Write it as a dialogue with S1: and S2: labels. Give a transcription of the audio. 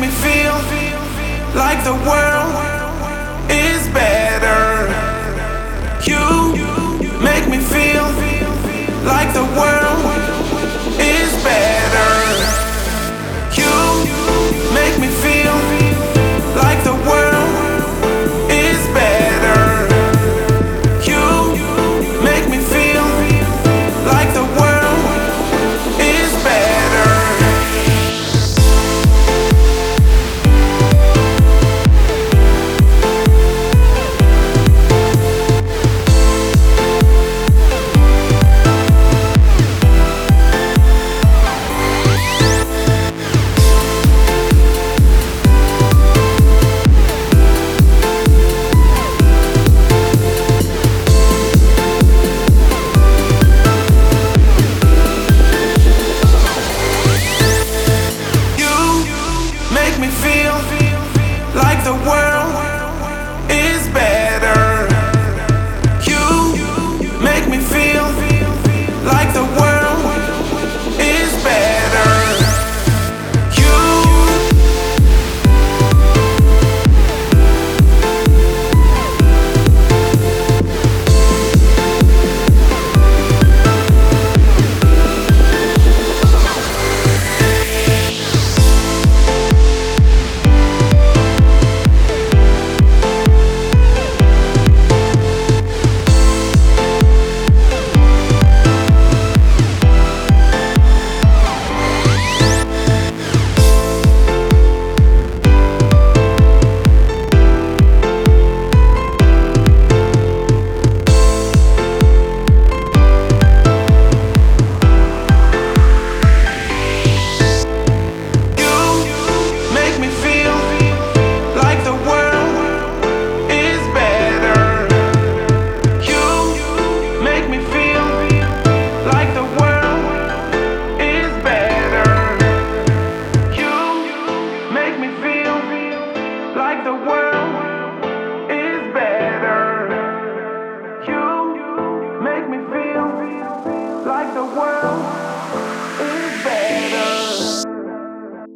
S1: make me feel like the world is better. like the world is better. You make me feel like the world.